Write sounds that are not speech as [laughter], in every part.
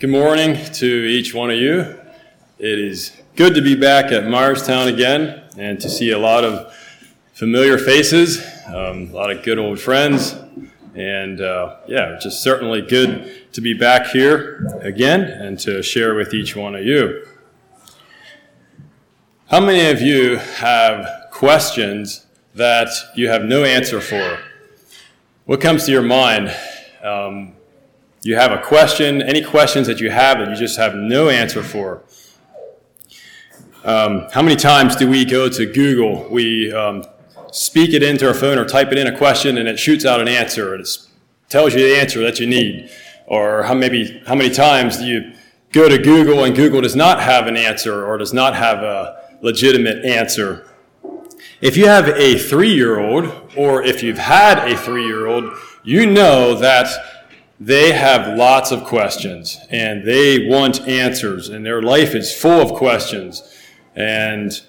Good morning to each one of you. It is good to be back at Myerstown again and to see a lot of familiar faces, um, a lot of good old friends, and uh, yeah, it's just certainly good to be back here again and to share with each one of you. How many of you have questions that you have no answer for? What comes to your mind? Um, you have a question, any questions that you have that you just have no answer for. Um, how many times do we go to Google? We um, speak it into our phone or type it in a question and it shoots out an answer. And it tells you the answer that you need. Or how, maybe, how many times do you go to Google and Google does not have an answer or does not have a legitimate answer? If you have a three year old or if you've had a three year old, you know that they have lots of questions and they want answers and their life is full of questions. And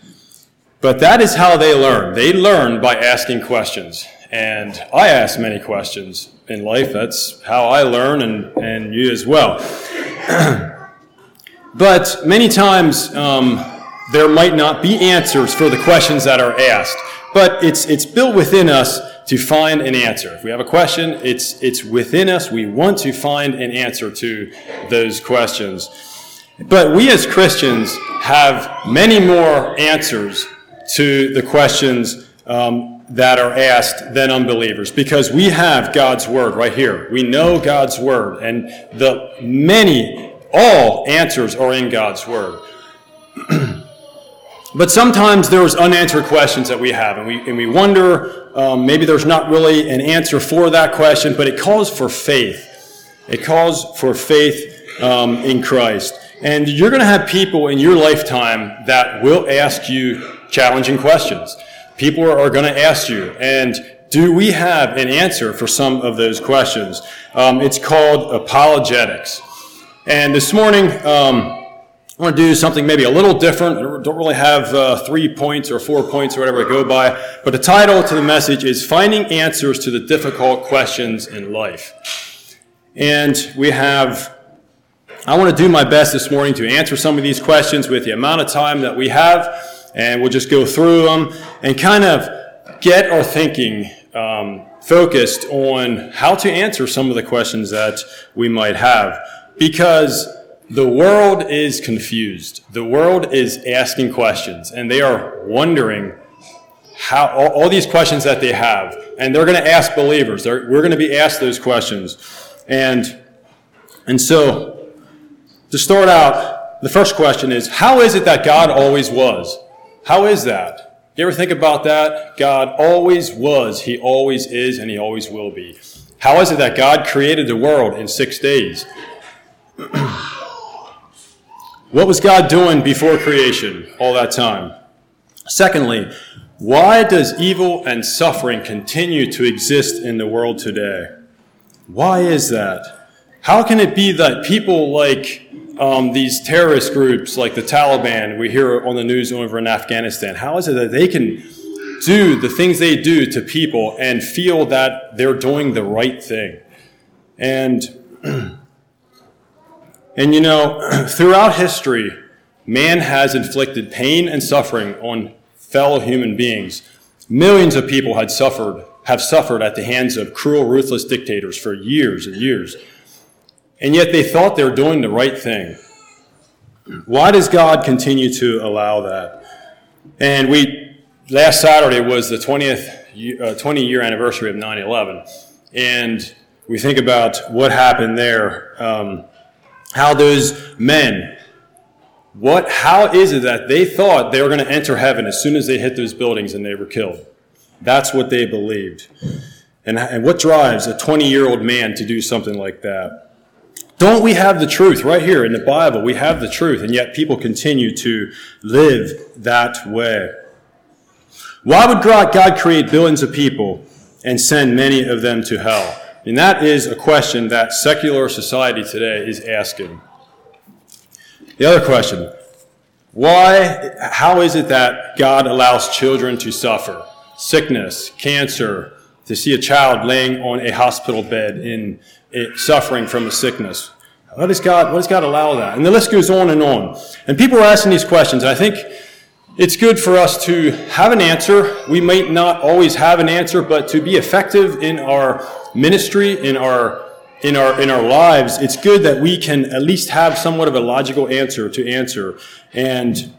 but that is how they learn. They learn by asking questions. And i ask many questions in life. That's how i learn and, and you as well. [clears throat] But many times um, there might not be answers for the questions that are asked. But it's it's built within us to find an answer. If we have a question, it's, it's within us. We want to find an answer to those questions. But we as Christians have many more answers to the questions um, that are asked than unbelievers because we have God's Word right here. We know God's Word, and the many, all answers are in God's Word. [clears throat] But sometimes there's unanswered questions that we have, and we, and we wonder um, maybe there's not really an answer for that question, but it calls for faith. It calls for faith um, in Christ. And you're going to have people in your lifetime that will ask you challenging questions. People are, going to ask you, and do we have an answer for some of those questions? Um, it's called apologetics. And this morning, um, I want to do something maybe a little different. Don't really have uh, three points or four points or whatever I go by, but the title to the message is Finding Answers to the Difficult Questions in Life. And we have, I want to do my best this morning to answer some of these questions with the amount of time that we have, and we'll just go through them and kind of get our thinking um, focused on how to answer some of the questions that we might have. Because the world is confused. The world is asking questions, and they are wondering how all, all these questions that they have, and they're going to ask believers. They're, we're going to be asked those questions, and and so to start out, the first question is: How is it that God always was? How is that? You ever think about that? God always was, He always is, and He always will be. How is it that God created the world in six days? [clears throat] What was God doing before creation all that time? Secondly, why does evil and suffering continue to exist in the world today? Why is that? How can it be that people like um, these terrorist groups, like the Taliban, we hear on the news over in Afghanistan, how is it that they can do the things they do to people and feel that they're doing the right thing? And [clears throat] And you know, [clears throat] throughout history, man has inflicted pain and suffering on fellow human beings. Millions of people had suffered, have suffered at the hands of cruel, ruthless dictators for years and years. And yet they thought they were doing the right thing. Why does God continue to allow that? And we, last Saturday was the 20th, uh, 20 year anniversary of 9 11. And we think about what happened there. Um, how those men, what, how is it that they thought they were going to enter heaven as soon as they hit those buildings and they were killed? That's what they believed. And, and what drives a 20 year old man to do something like that? Don't we have the truth right here in the Bible? We have the truth, and yet people continue to live that way. Why would God create billions of people and send many of them to hell? And that is a question that secular society today is asking. The other question why, how is it that God allows children to suffer? Sickness, cancer, to see a child laying on a hospital bed in it, suffering from a sickness. Why does God, why does God allow that? And the list goes on and on. And people are asking these questions. I think it's good for us to have an answer. We might not always have an answer, but to be effective in our ministry, in our in our in our lives, it's good that we can at least have somewhat of a logical answer to answer. And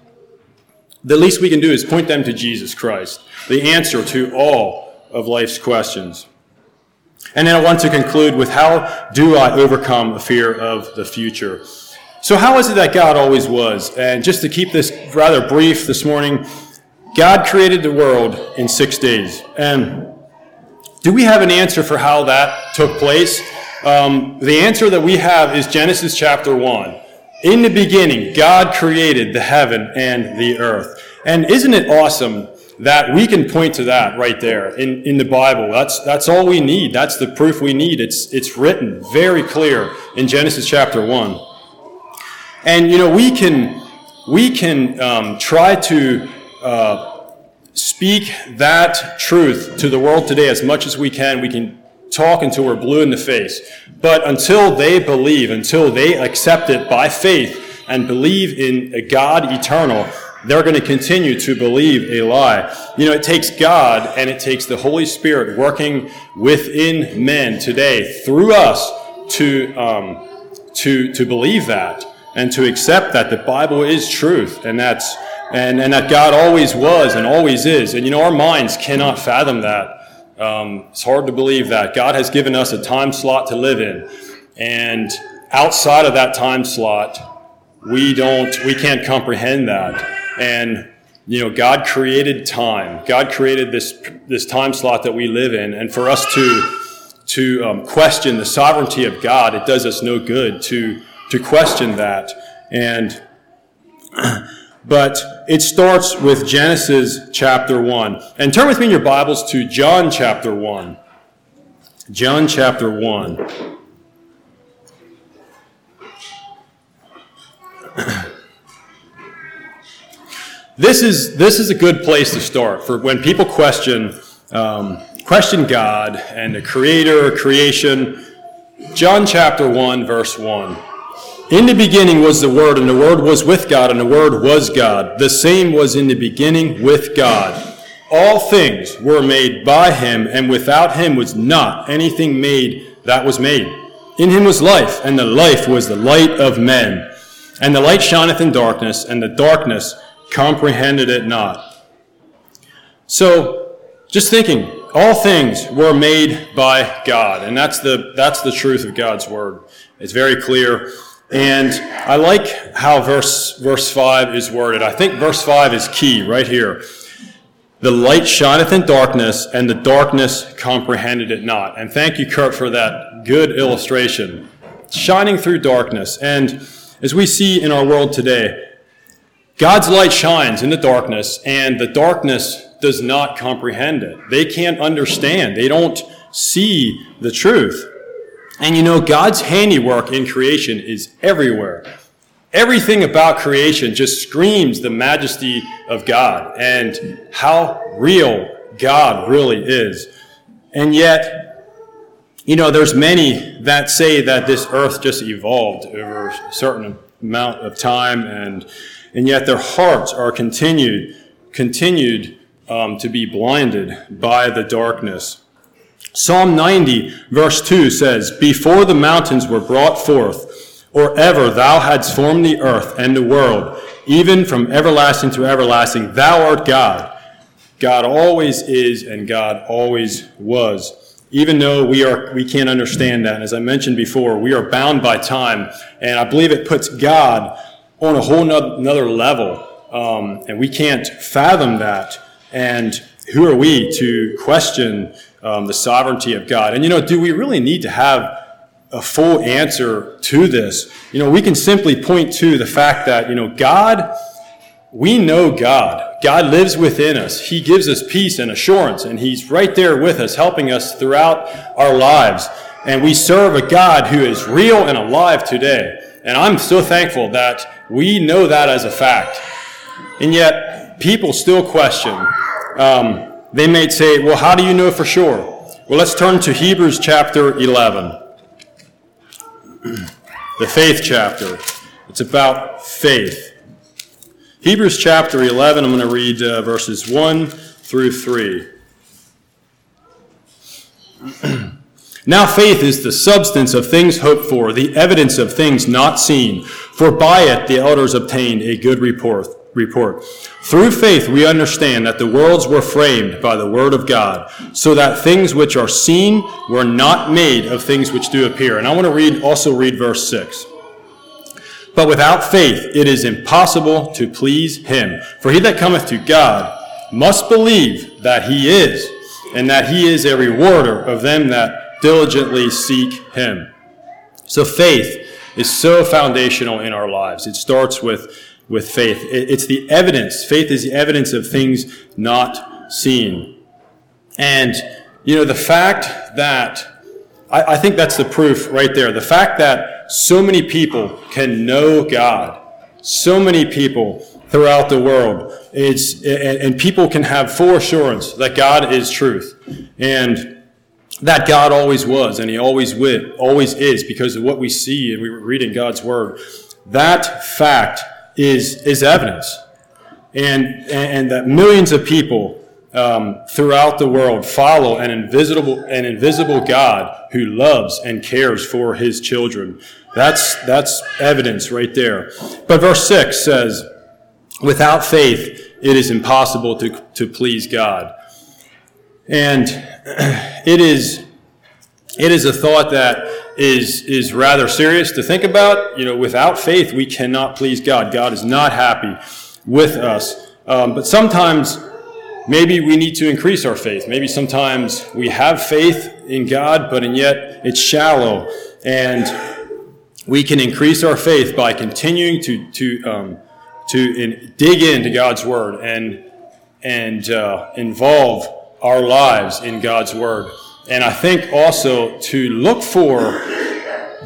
the least we can do is point them to Jesus Christ, the answer to all of life's questions. And then I want to conclude with how do I overcome a fear of the future? So, how is it that God always was? And just to keep this rather brief this morning, God created the world in six days. And do we have an answer for how that took place? Um, the answer that we have is Genesis chapter 1. In the beginning, God created the heaven and the earth. And isn't it awesome that we can point to that right there in, in the Bible? That's, that's all we need. That's the proof we need. It's, it's written very clear in Genesis chapter 1. And you know, we can we can um, try to uh, speak that truth to the world today as much as we can. We can talk until we're blue in the face, but until they believe, until they accept it by faith and believe in a God eternal, they're going to continue to believe a lie. You know, it takes God and it takes the Holy Spirit working within men today through us to um, to to believe that and to accept that the Bible is truth and that's and, and that God always was and always is. And you know, our minds cannot fathom that. Um, it's hard to believe that. God has given us a time slot to live in. And outside of that time slot, we don't, we can't comprehend that. And, you know, God created time. God created this, this time slot that we live in. And for us to, to um, question the sovereignty of God, it does us no good to, to question that. And [clears throat] but it starts with Genesis chapter 1. And turn with me in your Bibles to John chapter 1. John chapter 1. [clears throat] this is this is a good place to start for when people question um, question God and the Creator, creation. John chapter 1, verse 1. In the beginning was the Word, and the Word was with God, and the Word was God. The same was in the beginning with God. All things were made by him, and without him was not anything made that was made. In him was life, and the life was the light of men. And the light shineth in darkness, and the darkness comprehended it not. So, just thinking, all things were made by God, and that's the, that's the truth of God's word. It's very clear. And I like how verse, verse 5 is worded. I think verse 5 is key right here. The light shineth in darkness, and the darkness comprehended it not. And thank you, Kurt, for that good illustration. Shining through darkness. And as we see in our world today, God's light shines in the darkness, and the darkness does not comprehend it. They can't understand. They don't see the truth. And you know, God's handiwork in creation is everywhere. Everything about creation just screams the majesty of God and how real God really is. And yet, you know, there's many that say that this earth just evolved over a certain amount of time and and yet their hearts are continued continued um, to be blinded by the darkness. Psalm 90, verse 2 says, Before the mountains were brought forth, or ever thou hadst formed the earth and the world, even from everlasting to everlasting, thou art God. God always is and God always was. Even though we are we can't understand that. And as I mentioned before, we are bound by time. And I believe it puts God on a whole nother level. Um, and we can't fathom that. And who are we to question um, the sovereignty of God. And you know, do we really need to have a full answer to this? You know, we can simply point to the fact that, you know, God, we know God. God lives within us. He gives us peace and assurance, and He's right there with us, helping us throughout our lives. And we serve a God who is real and alive today. And I'm so thankful that we know that as a fact. And yet, people still question. Um, they may say, well, how do you know for sure? Well, let's turn to Hebrews chapter 11. the faith chapter. It's about faith. Hebrews chapter 11, I'm going to read uh, verses 1 through 3. [clears throat] now, faith is the substance of things hoped for, the evidence of things not seen. For by it the elders obtained a good report. Report. Through faith, we understand that the worlds were framed by the word of God, so that things which are seen were not made of things which do appear. And I want to read, also read verse 6. But without faith, it is impossible to please him. For he that cometh to God must believe that he is, and that he is a rewarder of them that diligently seek him. So faith is so foundational in our lives. It starts with, with faith. It's the evidence. Faith is the evidence of things not seen. And, you know, the fact that, I, I think that's the proof right there. The fact that so many people can know God, so many people throughout the world. It's, and, and people can have full assurance that God is truth. And that God always was, and He always will, always is, because of what we see and we read in God's Word. That fact is, is evidence. And, and that millions of people um, throughout the world follow an invisible, an invisible God who loves and cares for His children. That's, that's evidence right there. But verse 6 says, Without faith, it is impossible to, to please God. And [clears throat] it is, it is a thought that is, is rather serious to think about. You know, without faith, we cannot please God. God is not happy with us. Um, but sometimes, maybe we need to increase our faith. Maybe sometimes we have faith in God, but and yet it's shallow. And we can increase our faith by continuing to, to um, to in, dig into God's Word and, and uh, involve our lives in God's Word. And I think also to look for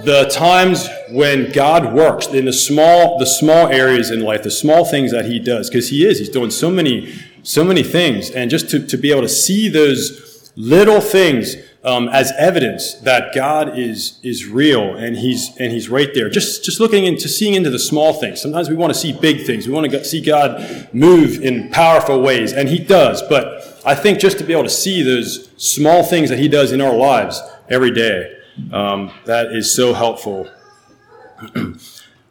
the times when God works in the small, the small areas in life, the small things that He does, because He is. He's doing so many, so many things. And just to, to be able to see those little things um, as evidence that God is is real and He's and He's right there. Just just looking into seeing into the small things. Sometimes we want to see big things. We want to see God move in powerful ways, and He does. But I think just to be able to see those small things that He does in our lives every day, um, that is so helpful. [clears throat]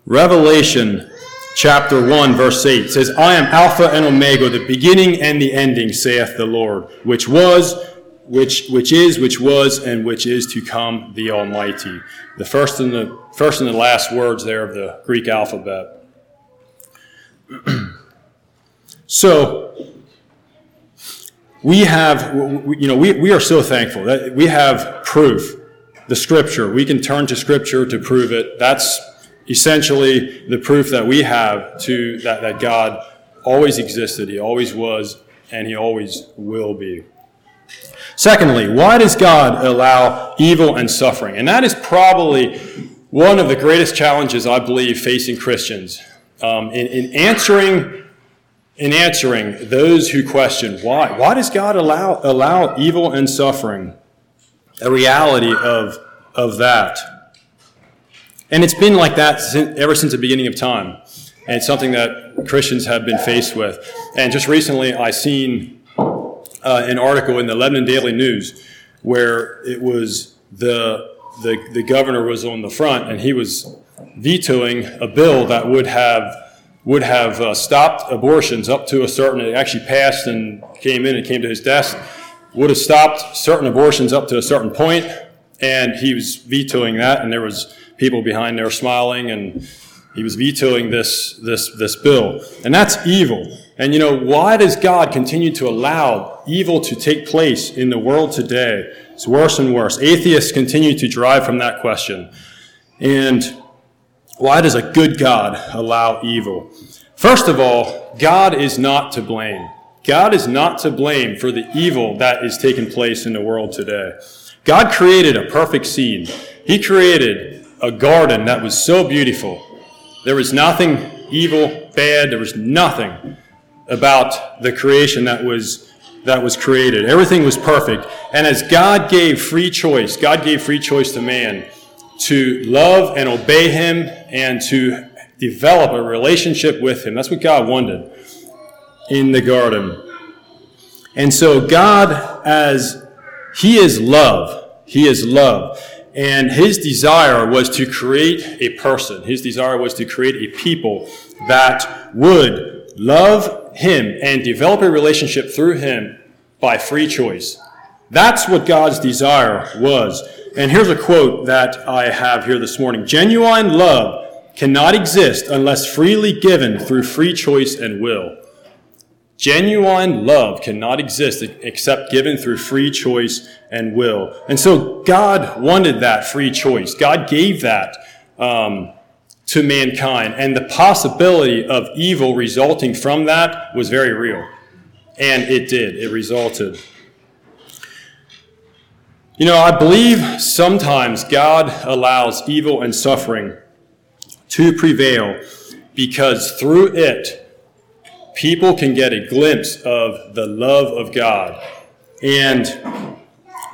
Revelation chapter 1, verse 8 says, I am Alpha and Omega, the beginning and the ending, saith the Lord, which was, which, which is, which was, and which is to come, the Almighty. The first and the, first and the last words there of the Greek alphabet. [clears throat] so, we have, you know, we, we are so thankful that we have proof, the Scripture. We can turn to Scripture to prove it. That's essentially the proof that we have to that, that God always existed, He always was, and He always will be. Secondly, why does God allow evil and suffering? And that is probably one of the greatest challenges I believe facing Christians um, in, in, answering in answering those who question why. Why does God allow allow evil and suffering? A reality of of that, and it's been like that since, ever since the beginning of time, and it's something that Christians have been faced with. And just recently, I seen uh, an article in the Lebanon Daily News where it was the, the, the governor was on the front and he was vetoing a bill that would have would have uh, stopped abortions up to a certain it actually passed and came in and came to his desk would have stopped certain abortions up to a certain point and he was vetoing that and there was people behind there smiling and he was vetoing this this this bill and that's evil and you know, why does God continue to allow evil to take place in the world today? It's worse and worse. Atheists continue to drive from that question. And why does a good God allow evil? First of all, God is not to blame. God is not to blame for the evil that is taking place in the world today. God created a perfect scene. He created a garden that was so beautiful. There was nothing evil, bad, there was nothing about the creation that was that was created. Everything was perfect. And as God gave free choice, God gave free choice to man to love and obey Him and to develop a relationship with Him. That's what God wanted in the garden. And so, God, as He is love, He is love. And His desire was to create a person. His desire was to create a people that would love Him and develop a relationship through Him by free choice. That's what God's desire was. And here's a quote that I have here this morning Genuine love cannot exist unless freely given through free choice and will. Genuine love cannot exist except given through free choice and will. And so God wanted that free choice. God gave that um, to mankind. And the possibility of evil resulting from that was very real. And it did, it resulted. You know, I believe sometimes God allows evil and suffering to prevail because through it, people can get a glimpse of the love of God and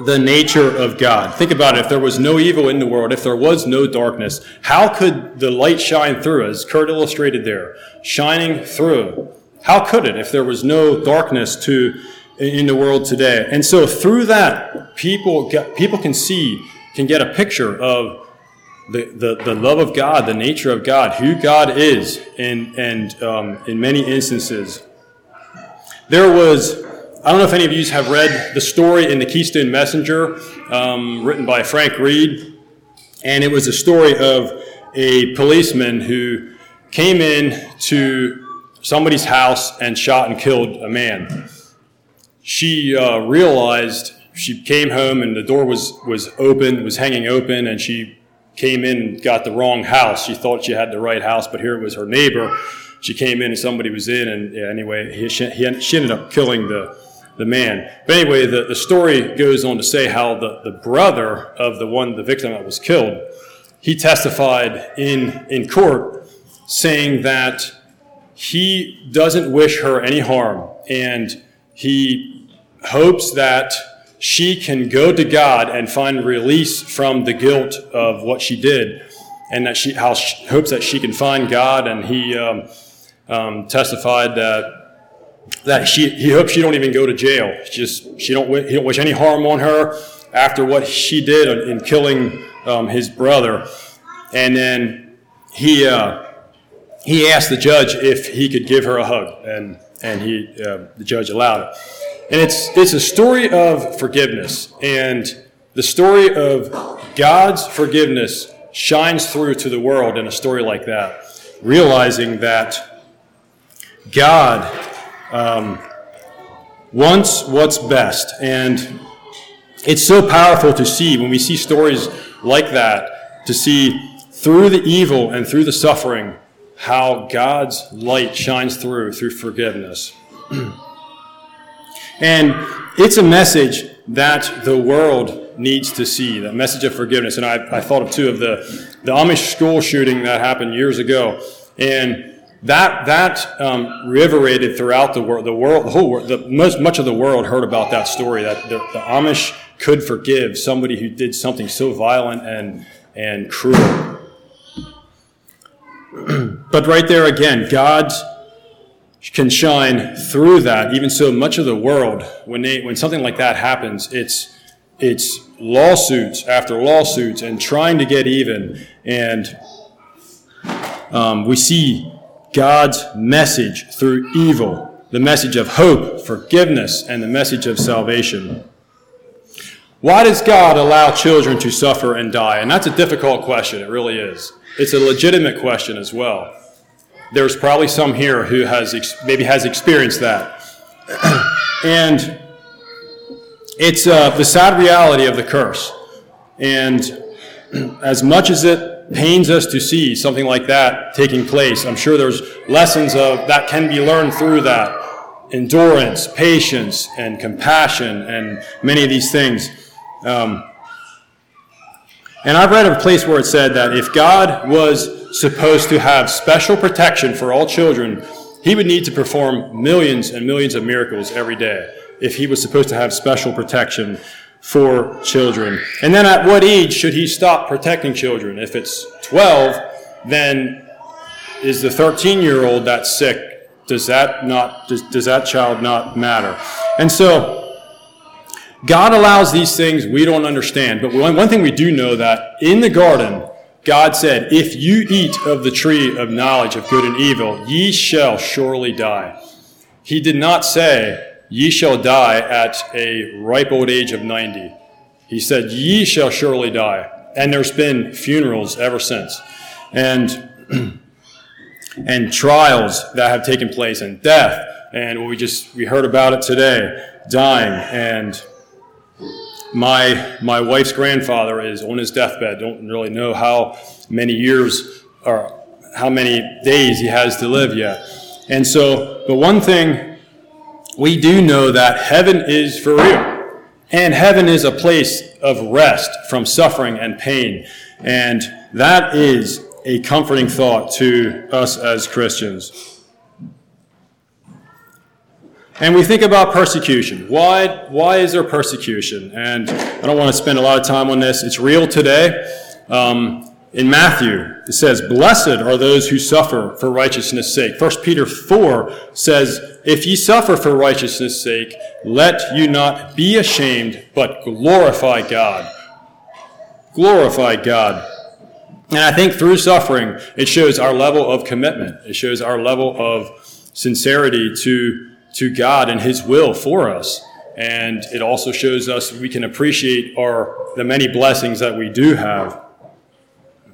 the nature of God. Think about it. If there was no evil in the world, if there was no darkness, how could the light shine through, as Kurt illustrated there, shining through? How could it if there was no darkness to in the world today. And so through that, people get, people can see, can get a picture of the, the, the love of God, the nature of God, who God is, and, and um, in many instances. There was, I don't know if any of you have read the story in the Keystone Messenger, um, written by Frank Reed, and it was a story of a policeman who came in to somebody's house and shot and killed a man she uh, realized she came home and the door was, was open, was hanging open, and she came in and got the wrong house. She thought she had the right house, but here it was her neighbor. She came in and somebody was in, and yeah, anyway, he, she, he, she ended up killing the, the man. But anyway, the, the story goes on to say how the, the brother of the one, the victim that was killed, he testified in, in court saying that he doesn't wish her any harm and he hopes that she can go to God and find release from the guilt of what she did, and that she how she hopes that she can find God. And he um, um, testified that that she he hopes she don't even go to jail. Just she don't he don't wish any harm on her after what she did in killing um, his brother. And then he uh, he asked the judge if he could give her a hug, and and he uh, the judge allowed it. And it's, it's a story of forgiveness. And the story of God's forgiveness shines through to the world in a story like that, realizing that God um, wants what's best. And it's so powerful to see when we see stories like that, to see through the evil and through the suffering how God's light shines through through forgiveness. [clears throat] And it's a message that the world needs to see, that message of forgiveness. And I, I thought of two of the, the Amish school shooting that happened years ago. And that that um, reverberated throughout the world. The world, the whole world, the, most, much of the world heard about that story. That the, the, Amish could forgive somebody who did something so violent and and cruel. [clears throat] but right there again, God can shine through that. Even so, much of the world, when they, when something like that happens, it's it's lawsuits after lawsuits and trying to get even. And um, we see God's message through evil, the message of hope, forgiveness, and the message of salvation. Why does God allow children to suffer and die? And that's a difficult question. It really is. It's a legitimate question as well there's probably some here who has ex- maybe has experienced that. [clears throat] and it's uh, the sad reality of the curse. And [clears throat] as much as it pains us to see something like that taking place, I'm sure there's lessons of that can be learned through that endurance, patience, and compassion, and many of these things. Um, and I've read a place where it said that if God was supposed to have special protection for all children, he would need to perform millions and millions of miracles every day if he was supposed to have special protection for children. And then at what age should he stop protecting children? If it's 12, then is the 13 year old that's sick, does that not, does, does that child not matter? And so, God allows these things we don't understand. But one, one thing we do know that in the garden, God said, If you eat of the tree of knowledge of good and evil, ye shall surely die. He did not say, Ye shall die at a ripe old age of 90. He said, Ye shall surely die. And there's been funerals ever since. And [clears throat] and trials that have taken place and death and we just we heard about it today dying and my my wife's grandfather is on his deathbed. Don't really know how many years or how many days he has to live yet. And so but one thing we do know that heaven is for real. And heaven is a place of rest from suffering and pain. And that is a comforting thought to us as Christians. And we think about persecution. Why, why is there persecution? And I don't want to spend a lot of time on this. It's real today. Um, in Matthew, it says, Blessed are those who suffer for righteousness' sake. 1 Peter 4 says, If ye suffer for righteousness' sake, let you not be ashamed, but glorify God. Glorify God. And I think through suffering, it shows our level of commitment. It shows our level of sincerity to, to God and His will for us. And it also shows us we can appreciate our, the many blessings that we do have.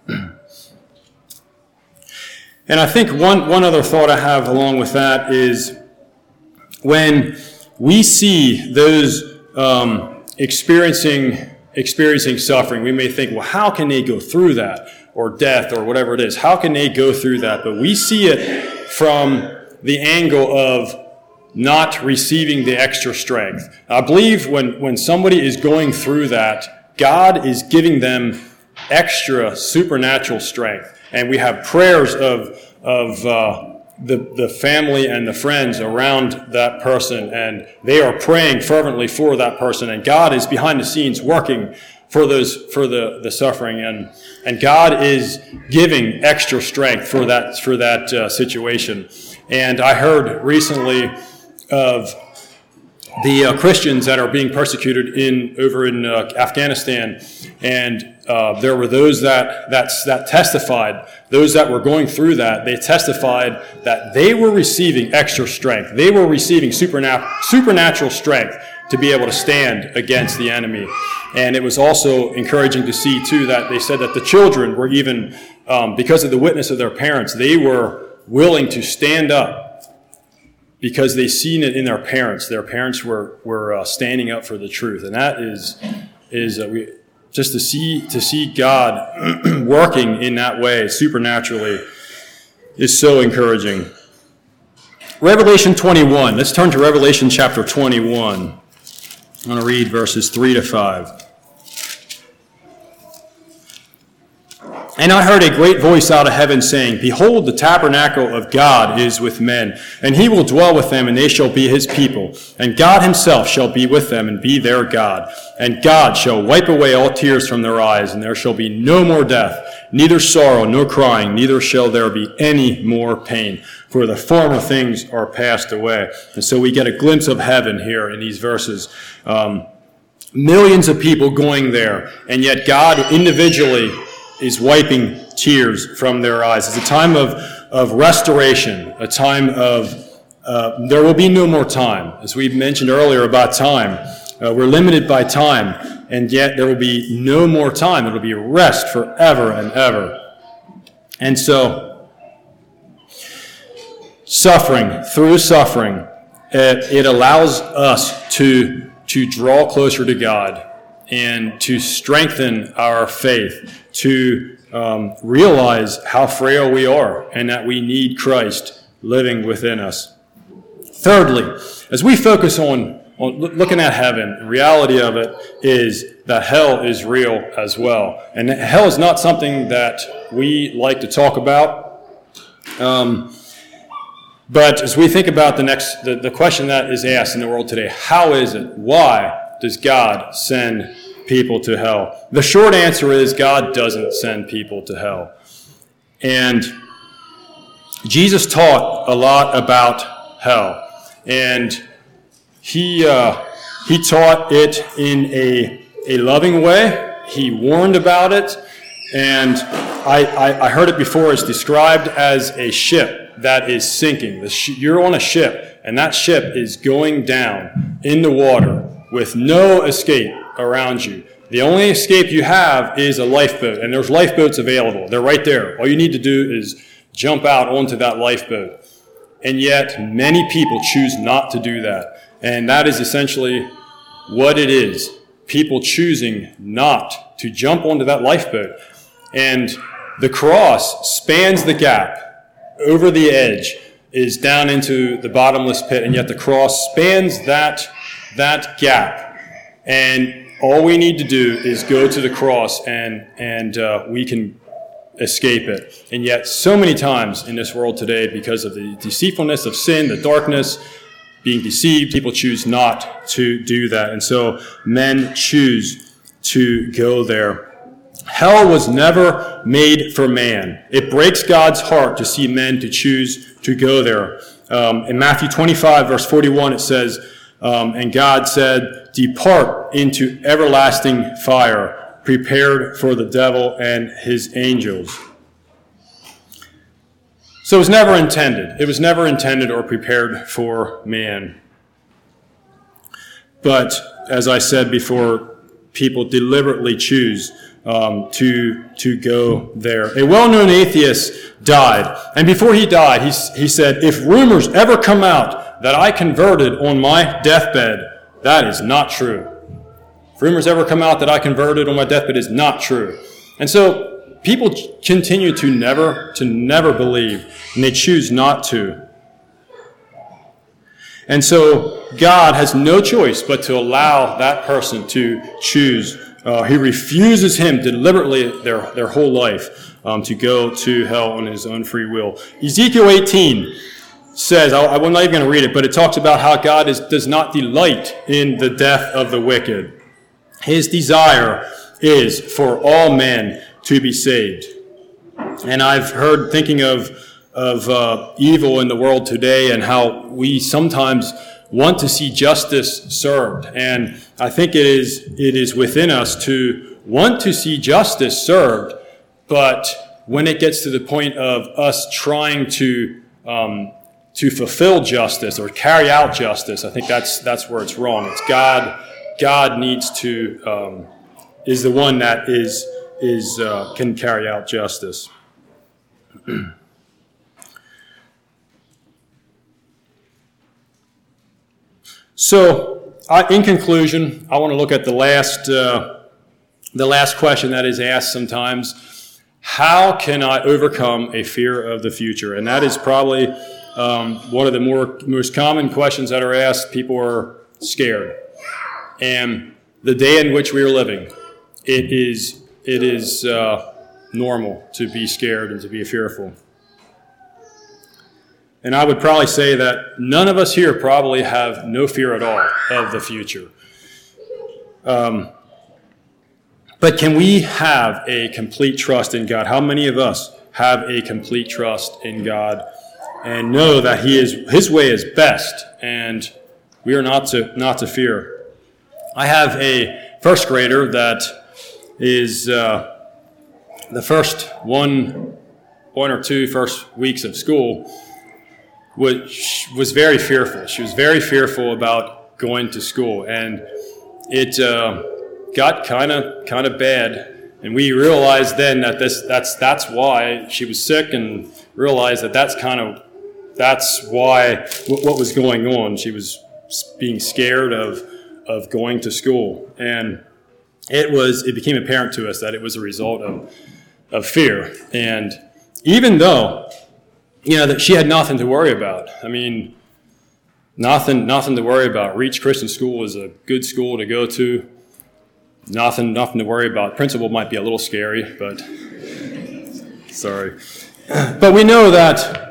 [clears throat] And I think one, one other thought I have along with that is when we see those um, experiencing, experiencing suffering, we may think, well, how can they go through that? or death or whatever it is. How can they go through that? But we see it from the angle of not receiving the extra strength. I believe when, when somebody is going through that, God is giving them extra supernatural strength. And we have prayers of, of uh, the, the family and the friends around that person, and they are praying fervently for that person. And God is behind the scenes working for those for the, the suffering and and God is giving extra strength for that for that uh, situation. And I heard recently of the uh, Christians that are being persecuted in over in uh, Afghanistan, and uh, there were those that that that testified, those that were going through that, they testified that they were receiving extra strength. They were receiving supernat- supernatural strength to be able to stand against the enemy. And it was also encouraging to see, too, that they said that the children were even, um, because of the witness of their parents, they were willing to stand up because they seen it in their parents. Their parents were, were uh, standing up for the truth. And that is, is uh, we, just to see, to see God [clears throat] working in that way supernaturally is so encouraging. Revelation 21. Let's turn to Revelation chapter 21. I'm going to read verses 3 to 5. And I heard a great voice out of heaven saying, Behold, the tabernacle of God is with men, and he will dwell with them, and they shall be his people. And God himself shall be with them, and be their God. And God shall wipe away all tears from their eyes, and there shall be no more death, neither sorrow, nor crying, neither shall there be any more pain. For the former things are passed away. And so we get a glimpse of heaven here in these verses. Um, millions of people going there, and yet God individually is wiping tears from their eyes. It's a time of, of restoration, a time of, uh, there will be no more time. As we mentioned earlier about time, uh, we're limited by time, and yet there will be no more time. It will be rest forever and ever. And so, suffering, through suffering, it, it allows us to, to draw closer to God and to strengthen our faith to um, realize how frail we are and that we need Christ living within us. Thirdly, as we focus on, on looking at heaven, the reality of it is that hell is real as well. And hell is not something that we like to talk about. Um, but as we think about the next, the, the question that is asked in the world today, how is it? Why? does God send people to hell? The short answer is God doesn't send people to hell. And Jesus taught a lot about hell. And he, uh, he taught it in a, a loving way. He warned about it. And I, I, I heard it before. It's described as a ship that is sinking. Sh- you're on a ship, and that ship is going down in the water with no escape around you. The only escape you have is a lifeboat, and there's lifeboats available. They're right there. All you need to do is jump out onto that lifeboat. And yet, many people choose not to do that. And that is essentially what it is people choosing not to jump onto that lifeboat. And the cross spans the gap over the edge, is down into the bottomless pit, and yet the cross spans that, that gap. And all we need to do is go to the cross, and, and uh, we can escape it. And yet, so many times in this world today, because of the deceitfulness of sin, the darkness, being deceived, people choose not to do that. And so men choose to go there. Hell was never made for man. It breaks God's heart to see men to choose to go there. Um, in Matthew 25, verse 41, it says, um, And God said, Depart into everlasting fire prepared for the devil and his angels. So it was never intended. It was never intended or prepared for man. But as I said before, people deliberately choose um, to, to go there. A well known atheist died. And before he died, he, he said, If rumors ever come out that I converted on my deathbed, that is not true If rumors ever come out that I converted on my deathbed is not true. And so people continue to never, to never believe, and they choose not to. And so God has no choice but to allow that person to choose. Uh, he refuses him deliberately their, their whole life um, to go to hell on his own free will. Ezekiel 18 says, I, I'm not even going to read it, but it talks about how God is, does not delight in the death of the wicked. His desire is for all men to be saved. And I've heard thinking of, of uh, evil in the world today and how we sometimes want to see justice served. And I think it is, it is within us to want to see justice served, but when it gets to the point of us trying to um, to fulfill justice or carry out justice, I think that's that's where it's wrong. It's God God needs to um, is the one that is is uh, can carry out justice. [clears throat] so, uh, in conclusion, I want to look at the last uh, the last question that is asked sometimes: How can I overcome a fear of the future? And that is probably um, one of the more most common questions that are asked. People are scared and the day in which we are living, it is, it is uh, normal to be scared and to be fearful. And I would probably say that none of us here probably have no fear at all of the future. Um, but can we have a complete trust in God? How many of us have a complete trust in God and know that He is His way is best, and we are not to not to fear? I have a first grader that is uh, the first one, one or two first weeks of school, which was very fearful. She was very fearful about going to school, and it uh, got kind of kind of bad. And we realized then that this that's that's why she was sick, and realized that that's kind of that's why what was going on. She was being scared of of going to school. And it was it became apparent to us that it was a result of, of fear. And even though, you know, that she had nothing to worry about. I mean, nothing nothing to worry about. Reach Christian School is a good school to go to. Nothing nothing to worry about. Principal might be a little scary, but [laughs] sorry. But we know that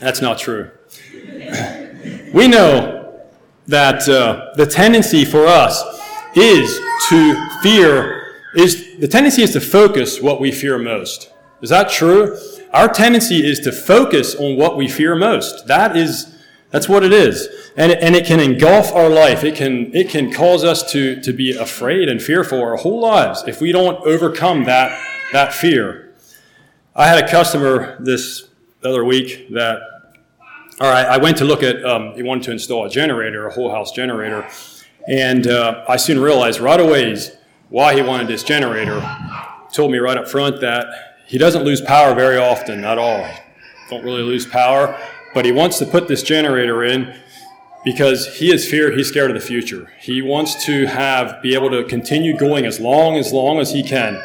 that's not true. We know that uh, the tendency for us is to fear, is the tendency is to focus what we fear most. Is that true? Our tendency is to focus on what we fear most. That is, that's what it is. And and it can engulf our life. It can, it can cause us to, to be afraid and fearful our whole lives if we don't overcome that, that fear. I had a customer this other week that all right, I went to look at, um, he wanted to install a generator, a whole house generator, and uh, I soon realized right away why he wanted this generator. Told me right up front that he doesn't lose power very often at all. Don't really lose power, but he wants to put this generator in because he is fear he's scared of the future. He wants to have be able to continue going as long as long as he can.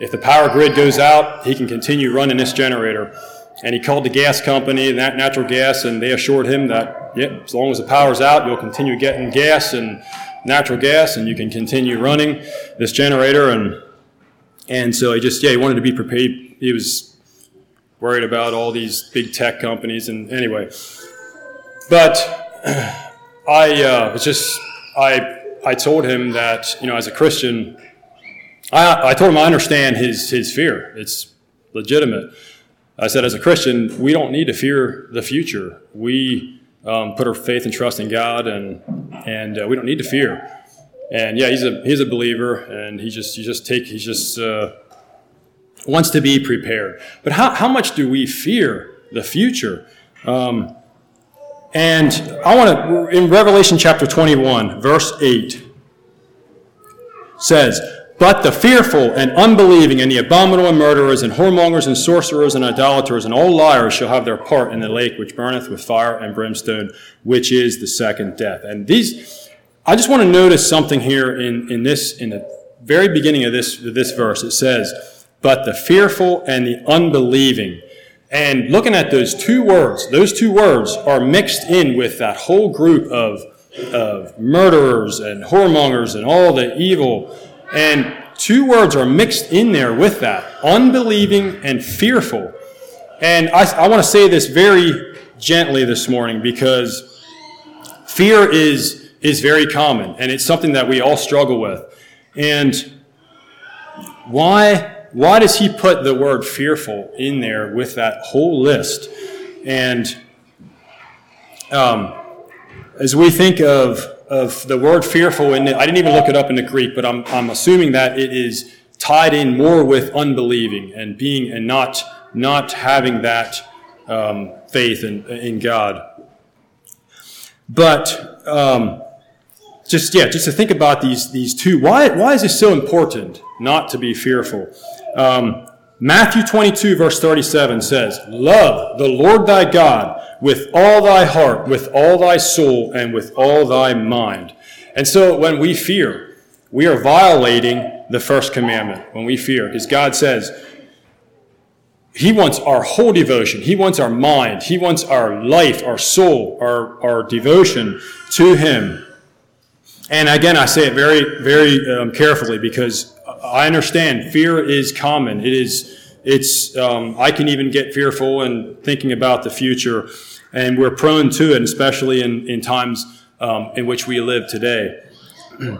If the power grid goes out, he can continue running this generator. And he called the gas company, that natural gas, and they assured him that, yep, as long as the power's out, you'll continue getting gas and natural gas, and you can continue running this generator. And and so he just, yeah, he wanted to be prepared. He was worried about all these big tech companies, and anyway. But [clears throat] I uh, was just, I I told him that, you know, as a Christian, I, I told him I understand his his fear. It's legitimate. I said, as a Christian, we don't need to fear the future. We um, put our faith and trust in God, and and uh, we don't need to fear. And yeah, he's a he's a believer, and he just he just take he just uh, wants to be prepared. But how how much do we fear the future? Um, and I want to in Revelation chapter twenty one, verse eight says. But the fearful and unbelieving and the abominable murderers and whoremongers and sorcerers and idolaters and all liars shall have their part in the lake which burneth with fire and brimstone, which is the second death. And these, I just want to notice something here in, in this, in the very beginning of this, this verse. It says, but the fearful and the unbelieving. And looking at those two words, those two words are mixed in with that whole group of, of murderers and whoremongers and all the evil and two words are mixed in there with that unbelieving and fearful. And I, I want to say this very gently this morning because fear is, is very common and it's something that we all struggle with. And why, why does he put the word fearful in there with that whole list? And um, as we think of of the word fearful it. I didn't even look it up in the Greek, but I'm, I'm assuming that it is tied in more with unbelieving and being and not not having that um, faith in, in God. But um, just yeah, just to think about these these two. Why why is it so important not to be fearful? Um, Matthew 22 verse 37 says, "Love the Lord thy God." With all thy heart, with all thy soul, and with all thy mind. And so when we fear, we are violating the first commandment when we fear, because God says, He wants our whole devotion. He wants our mind. He wants our life, our soul, our, our devotion to Him. And again, I say it very, very um, carefully because I understand fear is common. It is, it's, um, I can even get fearful and thinking about the future and we're prone to it, especially in, in times um, in which we live today. [clears throat]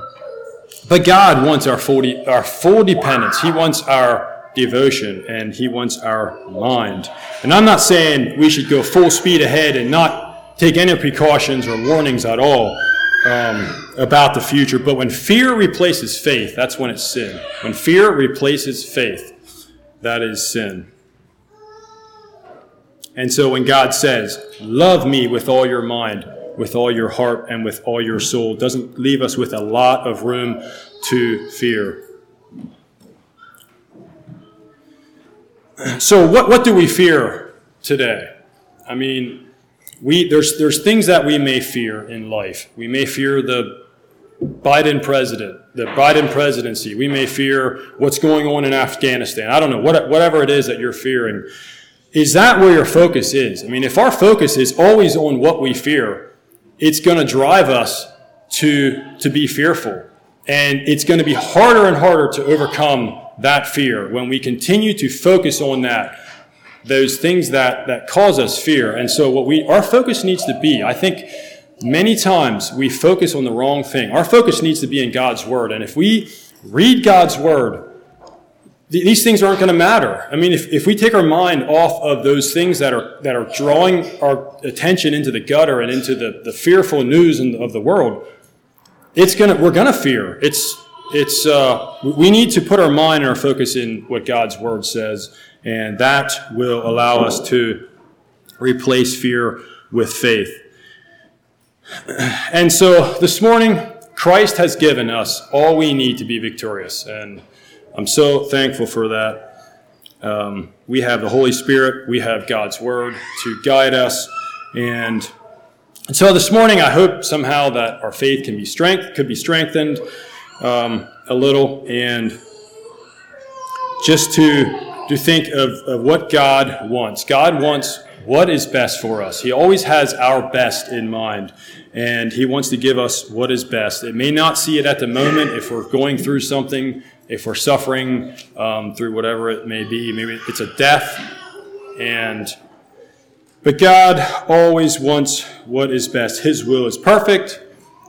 but God wants our full, de- our full dependence. He wants our devotion, and He wants our mind. And I'm not saying we should go full speed ahead and not take any precautions or warnings at all um, about the future. But when fear replaces faith, that's when it's sin. When fear replaces faith, that is sin. And so when God says, Love me with all your mind, with all your heart, and with all your soul, doesn't leave us with a lot of room to fear. So, what, what do we fear today? I mean, we, there's, there's things that we may fear in life. We may fear the Biden president, the Biden presidency. We may fear what's going on in Afghanistan. I don't know, what, whatever it is that you're fearing. Is that where your focus is? I mean, if our focus is always on what we fear, it's going to drive us to, to be fearful. And it's going to be harder and harder to overcome that fear when we continue to focus on that, those things that, that cause us fear. And so what we, our focus needs to be, I think many times we focus on the wrong thing. Our focus needs to be in God's Word. And if we read God's Word, these things aren't going to matter. I mean, if, if we take our mind off of those things that are, that are drawing our attention into the gutter and into the, the fearful news in, of the world, it's gonna, we're going to fear. It's, it's, uh, we need to put our mind and our focus in what God's Word says, and that will allow us to replace fear with faith. And so this morning, Christ has given us all we need to be victorious. And I'm so thankful for that. Um, we have the Holy Spirit, we have God's Word to guide us. And, and so this morning, I hope somehow that our faith can be strength, could be strengthened um, a little, and just to, to think of, of what God wants. God wants what is best for us. He always has our best in mind, and He wants to give us what is best. It may not see it at the moment if we're going through something, if we're suffering um, through whatever it may be. Maybe it's a death, and but God always wants what is best. His will is perfect,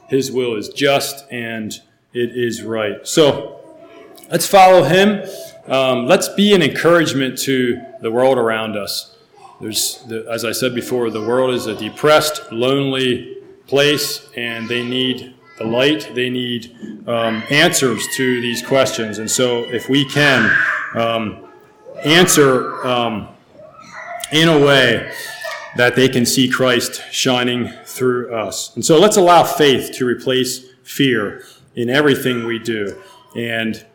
His will is just, and it is right. So let's follow Him. Um, let's be an encouragement to the world around us. There's, the, as I said before, the world is a depressed, lonely place, and they need the light. They need um, answers to these questions. And so, if we can um, answer um, in a way that they can see Christ shining through us. And so, let's allow faith to replace fear in everything we do, and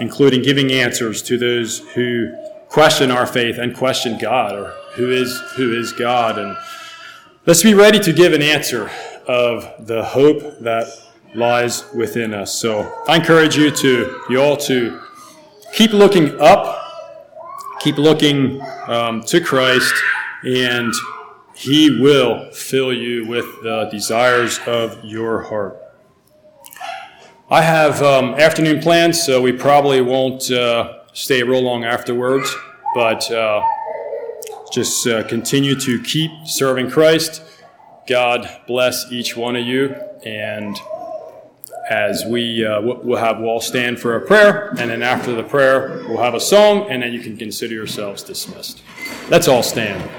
including giving answers to those who question our faith and question God or who is who is God and let's be ready to give an answer of the hope that lies within us. So I encourage you to you all to keep looking up, keep looking um, to Christ, and He will fill you with the desires of your heart. I have um, afternoon plans, so we probably won't. Uh, stay real long afterwards, but uh, just uh, continue to keep serving Christ. God bless each one of you. And as we uh, we'll have, we'll all stand for a prayer, and then after the prayer, we'll have a song, and then you can consider yourselves dismissed. Let's all stand.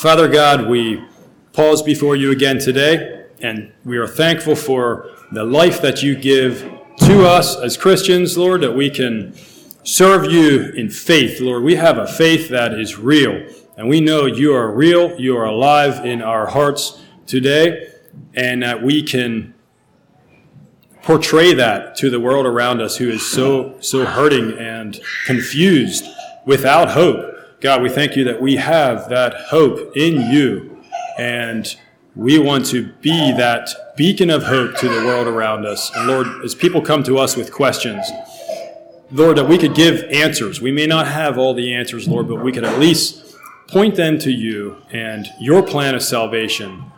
Father God, we pause before you again today. And we are thankful for the life that you give to us as Christians, Lord, that we can serve you in faith, Lord. We have a faith that is real. And we know you are real, you are alive in our hearts today, and that we can portray that to the world around us who is so, so hurting and confused without hope. God, we thank you that we have that hope in you. And we want to be that beacon of hope to the world around us. And Lord, as people come to us with questions, Lord, that we could give answers. We may not have all the answers, Lord, but we could at least point them to you and your plan of salvation.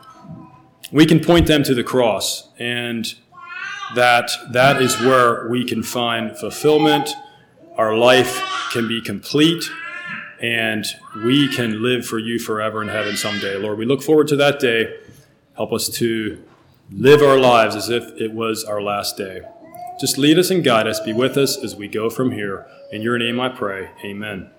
We can point them to the cross, and that that is where we can find fulfillment. Our life can be complete, and we can live for you forever in heaven someday. Lord, we look forward to that day. Help us to live our lives as if it was our last day. Just lead us and guide us, be with us as we go from here. In your name I pray. Amen.